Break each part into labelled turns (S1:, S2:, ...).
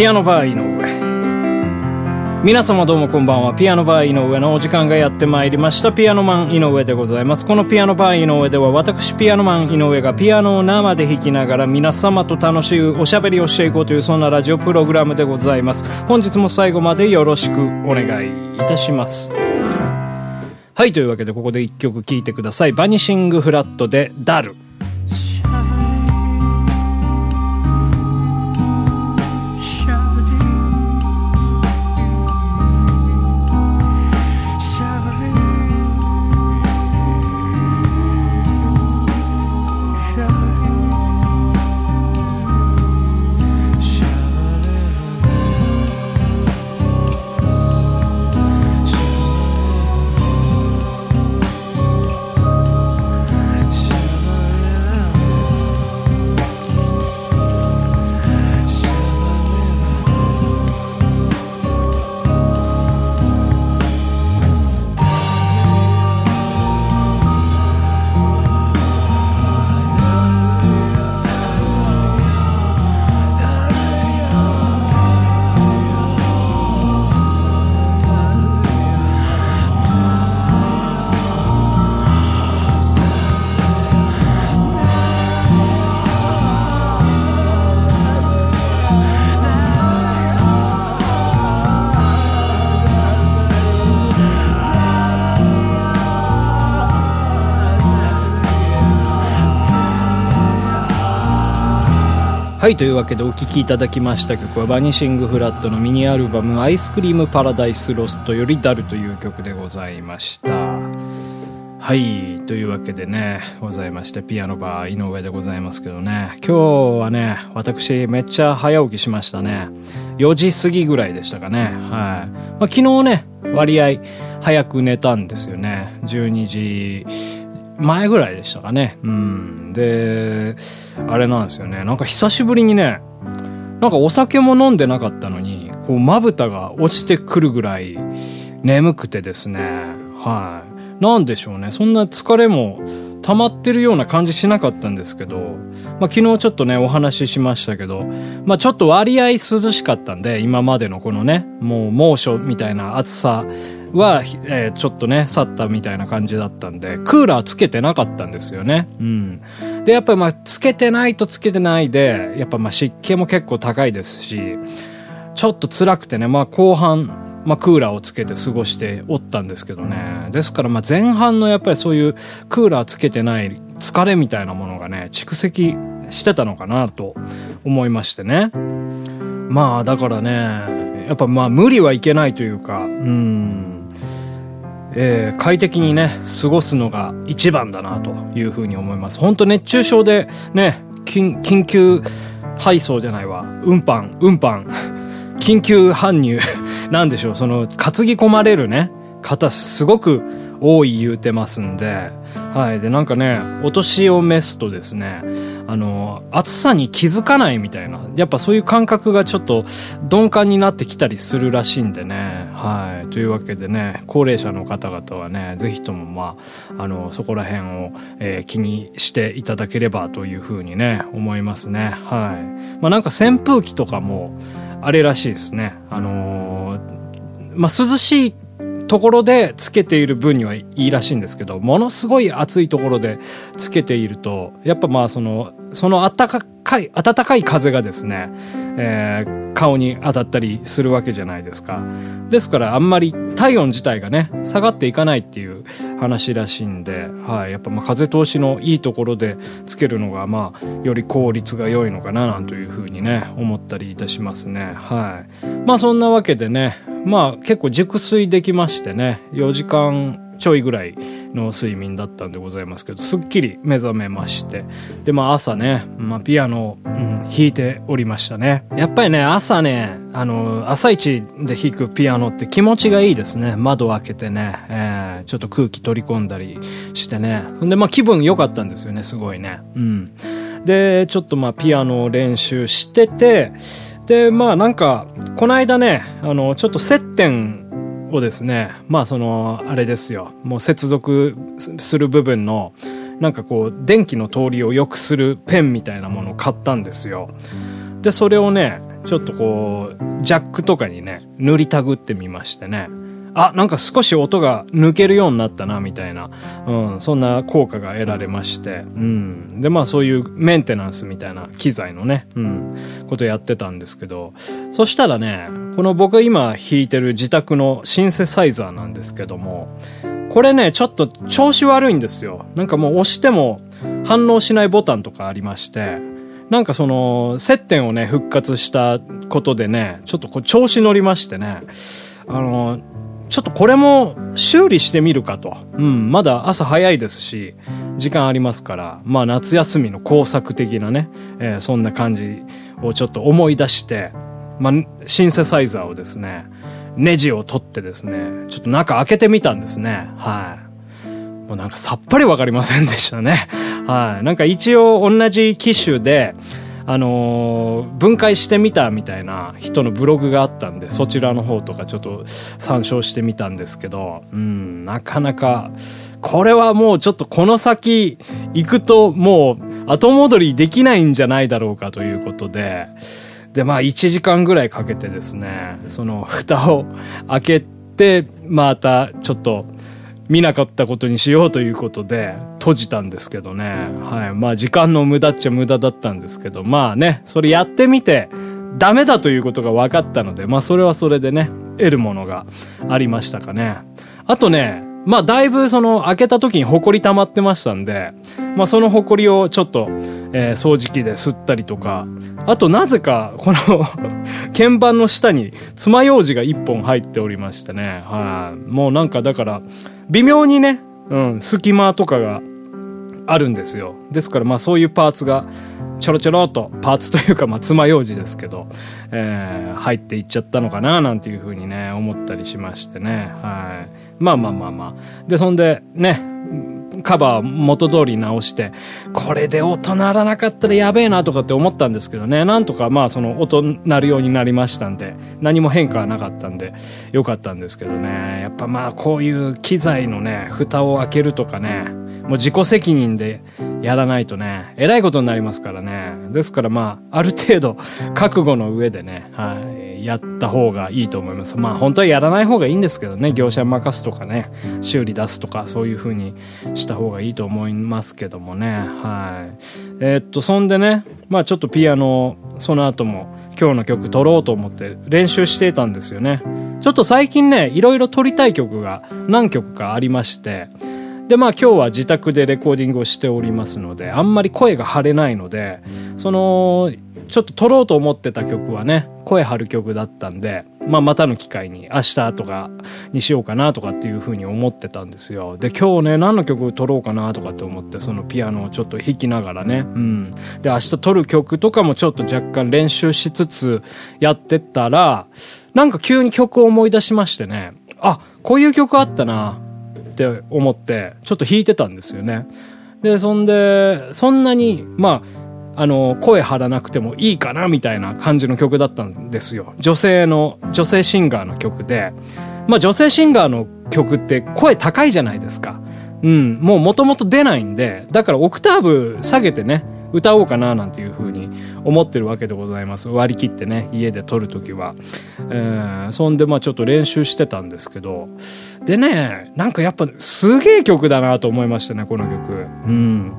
S1: ピアノバー井上皆様どうもこんばんは。ピアノバー井上のお時間がやってまいりました。ピアノマン井上でございます。このピアノバー井上では私ピアノマン井上がピアノを生で弾きながら皆様と楽しいおしゃべりをしていこうというそんなラジオプログラムでございます。本日も最後までよろしくお願いいたします。はい、というわけでここで一曲聴いてください。バニシングフラットでダル。はい、というわけでお聴きいただきました曲はバニシングフラットのミニアルバムアイスクリームパラダイスロストよりダルという曲でございました。はい、というわけでね、ございまして、ピアノバー井上でございますけどね、今日はね、私めっちゃ早起きしましたね。4時過ぎぐらいでしたかね。はい。まあ、昨日ね、割合早く寝たんですよね。12時前ぐらいでしたかね。うん。で、あれなんですよね。なんか久しぶりにね、なんかお酒も飲んでなかったのに、こう、まぶたが落ちてくるぐらい眠くてですね。はい。なんでしょうね。そんな疲れも溜まってるような感じしなかったんですけど、まあ、昨日ちょっとね、お話ししましたけど、まあ、ちょっと割合涼しかったんで、今までのこのね、もう猛暑みたいな暑さは、えー、ちょっとね、去ったみたいな感じだったんで、クーラーつけてなかったんですよね。うん。で、やっぱりまあ、つけてないとつけてないで、やっぱまあ湿気も結構高いですし、ちょっと辛くてね、まあ後半、まあクーラーをつけて過ごしておったんですけどね。ですからまあ前半のやっぱりそういうクーラーつけてない疲れみたいなものがね、蓄積してたのかなと思いましてね。まあだからね、やっぱまあ無理はいけないというか、うん。えー、快適にね、過ごすのが一番だなというふうに思います。本当熱中症でね、緊緊急配送じゃないわ。運搬、運搬、緊急搬入 なんでしょう、その、担ぎ込まれるね、方すごく多い言うてますんで、はい。で、なんかね、お年を召すとですね、あの、暑さに気づかないみたいな、やっぱそういう感覚がちょっと鈍感になってきたりするらしいんでね、はい。というわけでね、高齢者の方々はね、ぜひともまあ、あの、そこら辺を、えー、気にしていただければというふうにね、思いますね。はい。まあなんか扇風機とかも、あれらしいですね。あのー、まあ涼しいところでつけている分にはいいらしいんですけど、ものすごい暑いところでつけていると、やっぱまあその、その暖かい、暖かい風がですね、えー、顔に当たったりするわけじゃないですか。ですからあんまり体温自体がね、下がっていかないっていう話らしいんで、はい。やっぱま風通しのいいところでつけるのがまあ、より効率が良いのかななんというふうにね、思ったりいたしますね。はい。まあそんなわけでね、まあ結構熟睡できましてね、4時間ちょいぐらいの睡眠だったんでございますけど、すっきり目覚めまして。で、まあ朝ね、まあピアノを、うん、弾いておりましたね。やっぱりね、朝ね、あの、朝一で弾くピアノって気持ちがいいですね。窓開けてね、えー、ちょっと空気取り込んだりしてね。そんでまあ気分良かったんですよね、すごいね。うん。で、ちょっとまあピアノを練習してて、で、まあなんか、この間ね、あの、ちょっと接点をですね、まあその、あれですよ、もう接続する部分の、なんかこう、電気の通りを良くするペンみたいなものを買ったんですよ。で、それをね、ちょっとこう、ジャックとかにね、塗りたぐってみましてね。あ、なんか少し音が抜けるようになったな、みたいな、うん、そんな効果が得られまして、うん。で、まあそういうメンテナンスみたいな機材のね、うん、ことやってたんですけど、そしたらね、この僕今弾いてる自宅のシンセサイザーなんですけども、これね、ちょっと調子悪いんですよ。なんかもう押しても反応しないボタンとかありまして、なんかその、接点をね、復活したことでね、ちょっとこう調子乗りましてね、あの、ちょっとこれも修理してみるかと。うん、まだ朝早いですし、時間ありますから、まあ夏休みの工作的なね、えー、そんな感じをちょっと思い出して、まあ、シンセサイザーをですね、ネジを取ってですね、ちょっと中開けてみたんですね。はい。もうなんかさっぱりわかりませんでしたね。はい。なんか一応同じ機種で、あのー、分解してみたみたいな人のブログがあったんで、そちらの方とかちょっと参照してみたんですけど、うん、なかなか、これはもうちょっとこの先行くともう後戻りできないんじゃないだろうかということで、で、まあ1時間ぐらいかけてですね、その蓋を開けて、またちょっと見なかったことにしようということで、閉じたんですけどね。はい。まあ時間の無駄っちゃ無駄だったんですけど、まあね、それやってみて、ダメだということが分かったので、まあそれはそれでね、得るものがありましたかね。あとね、まあだいぶその開けた時に埃溜まってましたんで、まあその埃をちょっと、えー、掃除機で吸ったりとか、あとなぜかこの 鍵盤の下に爪楊枝が一本入っておりましてね、はい、もうなんかだから、微妙にね、うん、隙間とかがあるんですよ。ですからまあそういうパーツがちょろちょろっとパーツというかまあ爪楊枝ですけど、えー、入っていっちゃったのかななんていうふうにね、思ったりしましてね。はい。まあまあまあまあ。で、そんでね、カバー元通り直して、これで音鳴らなかったらやべえなとかって思ったんですけどね、なんとかまあその音鳴るようになりましたんで、何も変化はなかったんで、よかったんですけどね、やっぱまあこういう機材のね、蓋を開けるとかね、もう自己責任でやらないとね、えらいことになりますからね。ですからまあ、ある程度覚悟の上でね、はい、やった方がいいと思います。まあ本当はやらない方がいいんですけどね、業者任すとかね、修理出すとかそういう風にした方がいいと思いますけどもね、はい。えー、っと、そんでね、まあちょっとピアノ、その後も今日の曲撮ろうと思って練習してたんですよね。ちょっと最近ね、いろいろ撮りたい曲が何曲かありまして、で、まあ今日は自宅でレコーディングをしておりますので、あんまり声が張れないので、その、ちょっと撮ろうと思ってた曲はね、声張る曲だったんで、まあまたの機会に明日とかにしようかなとかっていう風に思ってたんですよ。で、今日ね、何の曲撮ろうかなとかって思って、そのピアノをちょっと弾きながらね、うん。で、明日撮る曲とかもちょっと若干練習しつつやってったら、なんか急に曲を思い出しましてね、あ、こういう曲あったな。って思って、ちょっと弾いてたんですよね。で、そんで、そんなに、まあ、あの、声張らなくてもいいかな、みたいな感じの曲だったんですよ。女性の、女性シンガーの曲で、まあ女性シンガーの曲って声高いじゃないですか。うん、もう元々出ないんで、だからオクターブ下げてね、歌おうかななんていう風に思ってるわけでございます。割り切ってね、家で撮るときは。えー、そんでまあちょっと練習してたんですけど、でね、なんかやっぱすげえ曲だなと思いましたね、この曲。うん。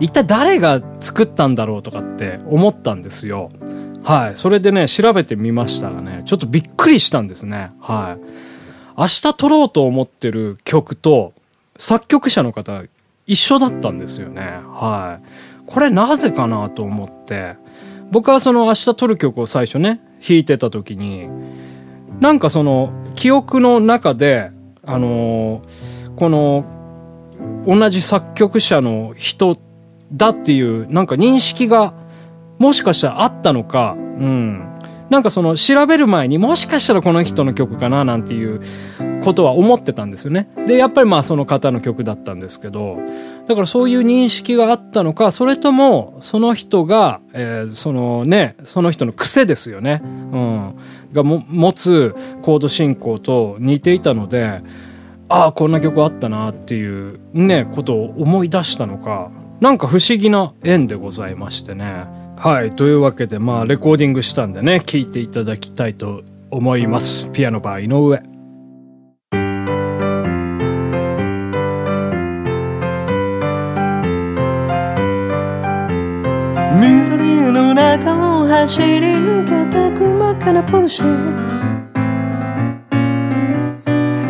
S1: 一体誰が作ったんだろうとかって思ったんですよ。はい。それでね、調べてみましたらね、ちょっとびっくりしたんですね。はい。明日撮ろうと思ってる曲と、作曲者の方、一緒だったんですよね。はい。これなぜかなと思って、僕はその明日撮る曲を最初ね、弾いてた時に、なんかその記憶の中で、あのー、この同じ作曲者の人だっていうなんか認識がもしかしたらあったのか、うん。なんかその調べる前にもしかしたらこの人の曲かななんていうことは思ってたんですよね。で、やっぱりまあその方の曲だったんですけど、だからそういう認識があったのか、それともその人が、えー、そのね、その人の癖ですよね。うん。がも持つコード進行と似ていたので、ああ、こんな曲あったなっていうね、ことを思い出したのか、なんか不思議な縁でございましてね。はい。というわけで、まあ、レコーディングしたんでね、聴いていただきたいと思います。ピアノバー井上。
S2: 緑の中を走り抜けた細かなポルシェ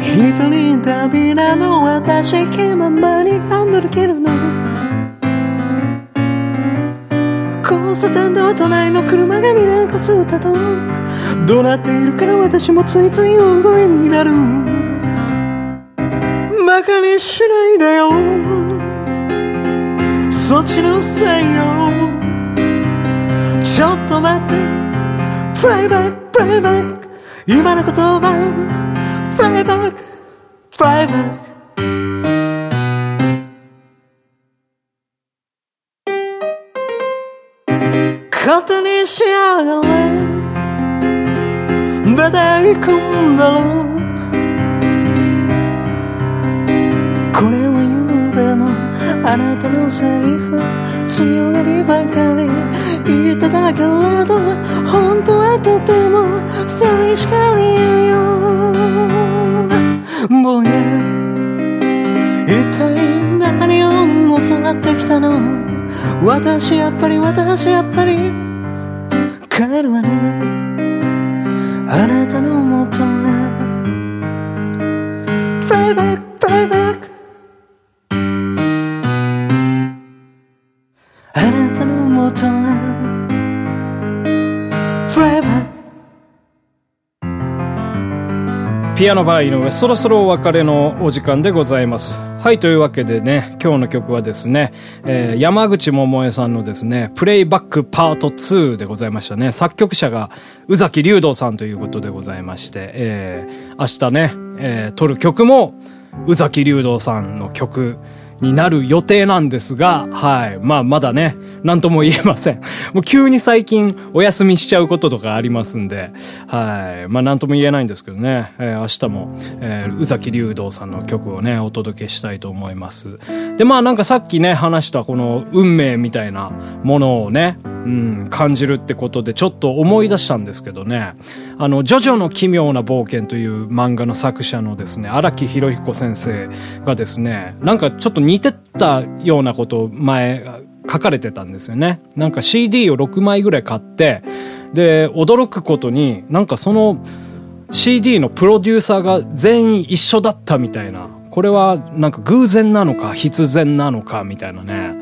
S2: 一人旅なの私気ままにハンドル切るの交差点では隣の車が見なくすったと怒鳴っているから私もついつい大声になる。馬鹿にしないでよ。そっちのせいよ。ちょっと待って。プレイバックプレイバック今の言葉。プレイバックプレイバック勝手にしやがれ。出て行くんだろう。これはゆうべのあなたのセリフ強がりばかり言ってたけれど本当はとても寂しかりやよぼや一体何を教わってきたの？私やっぱり私やっぱり帰るわね。あなたのもとへ。プレイバックプレイバックあなたのもとへ。
S1: ピアノバー井上そろそろお別れのお時間でございますはい、というわけでね、今日の曲はですね、えー、山口百恵さんのですね、プレイバックパート2でございましたね。作曲者が宇崎竜道さんということでございまして、えー、明日ね、えー、撮る曲も宇崎竜道さんの曲になる予定なんですが、はい。まあ、まだね、なんとも言えません。もう急に最近お休みしちゃうこととかありますんで、はい。まあ、なんとも言えないんですけどね、えー、明日も、えー、宇崎竜道さんの曲をね、お届けしたいと思います。で、まあ、なんかさっきね、話したこの運命みたいなものをね、うん、感じるってことでちょっと思い出したんですけどね、あの、ジョジョの奇妙な冒険という漫画の作者のですね、荒木博彦先生がですね、なんかちょっと似てたようなことを前書かれてたんですよね。なんか CD を6枚ぐらい買って、で、驚くことに、なんかその CD のプロデューサーが全員一緒だったみたいな。これはなんか偶然なのか必然なのかみたいなね。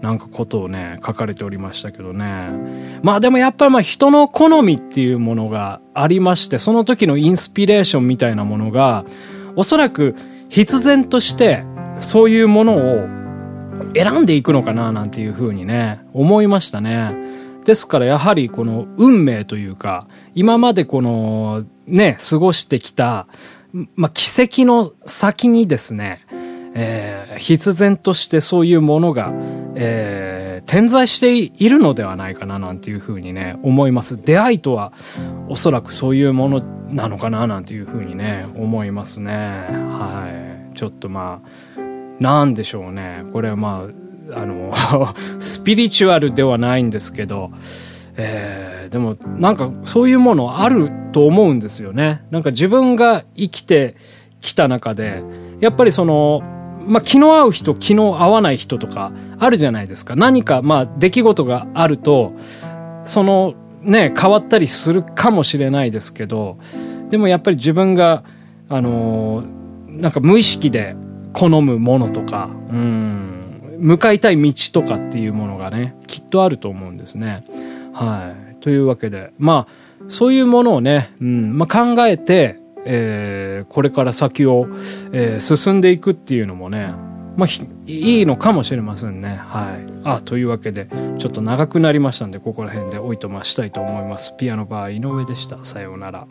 S1: なんかことをね、書かれておりましたけどね。まあでもやっぱりまあ人の好みっていうものがありまして、その時のインスピレーションみたいなものが、おそらく必然としてそういうものを選んでいくのかななんていうふうにね、思いましたね。ですからやはりこの運命というか、今までこのね、過ごしてきた、まあ、奇跡の先にですね、えー、必然としてそういうものが、えー、点在しているのではないかななんていうふうにね、思います。出会いとはおそらくそういうものなのかななんていうふうにね、思いますね。はい。ちょっとまあ、なんでしょうね。これはまあ、あの スピリチュアルではないんですけど、えー、でもなんかそういうものあると思うんですよね。なんか自分が生きてきた中で、やっぱりその、まあ、気の合う人、気の合わない人とかあるじゃないですか。何か、まあ、出来事があると、その、ね、変わったりするかもしれないですけど、でもやっぱり自分が、あのー、なんか無意識で好むものとか、うん、向かいたい道とかっていうものがね、きっとあると思うんですね。はい。というわけで、まあ、そういうものをね、うん、まあ考えて、えー、これから先を、えー、進んでいくっていうのもね、まあ、いいのかもしれませんね。はい。あ、というわけで、ちょっと長くなりましたんで、ここら辺でおいとましたいと思います。ピアノバー井上でした。さようなら。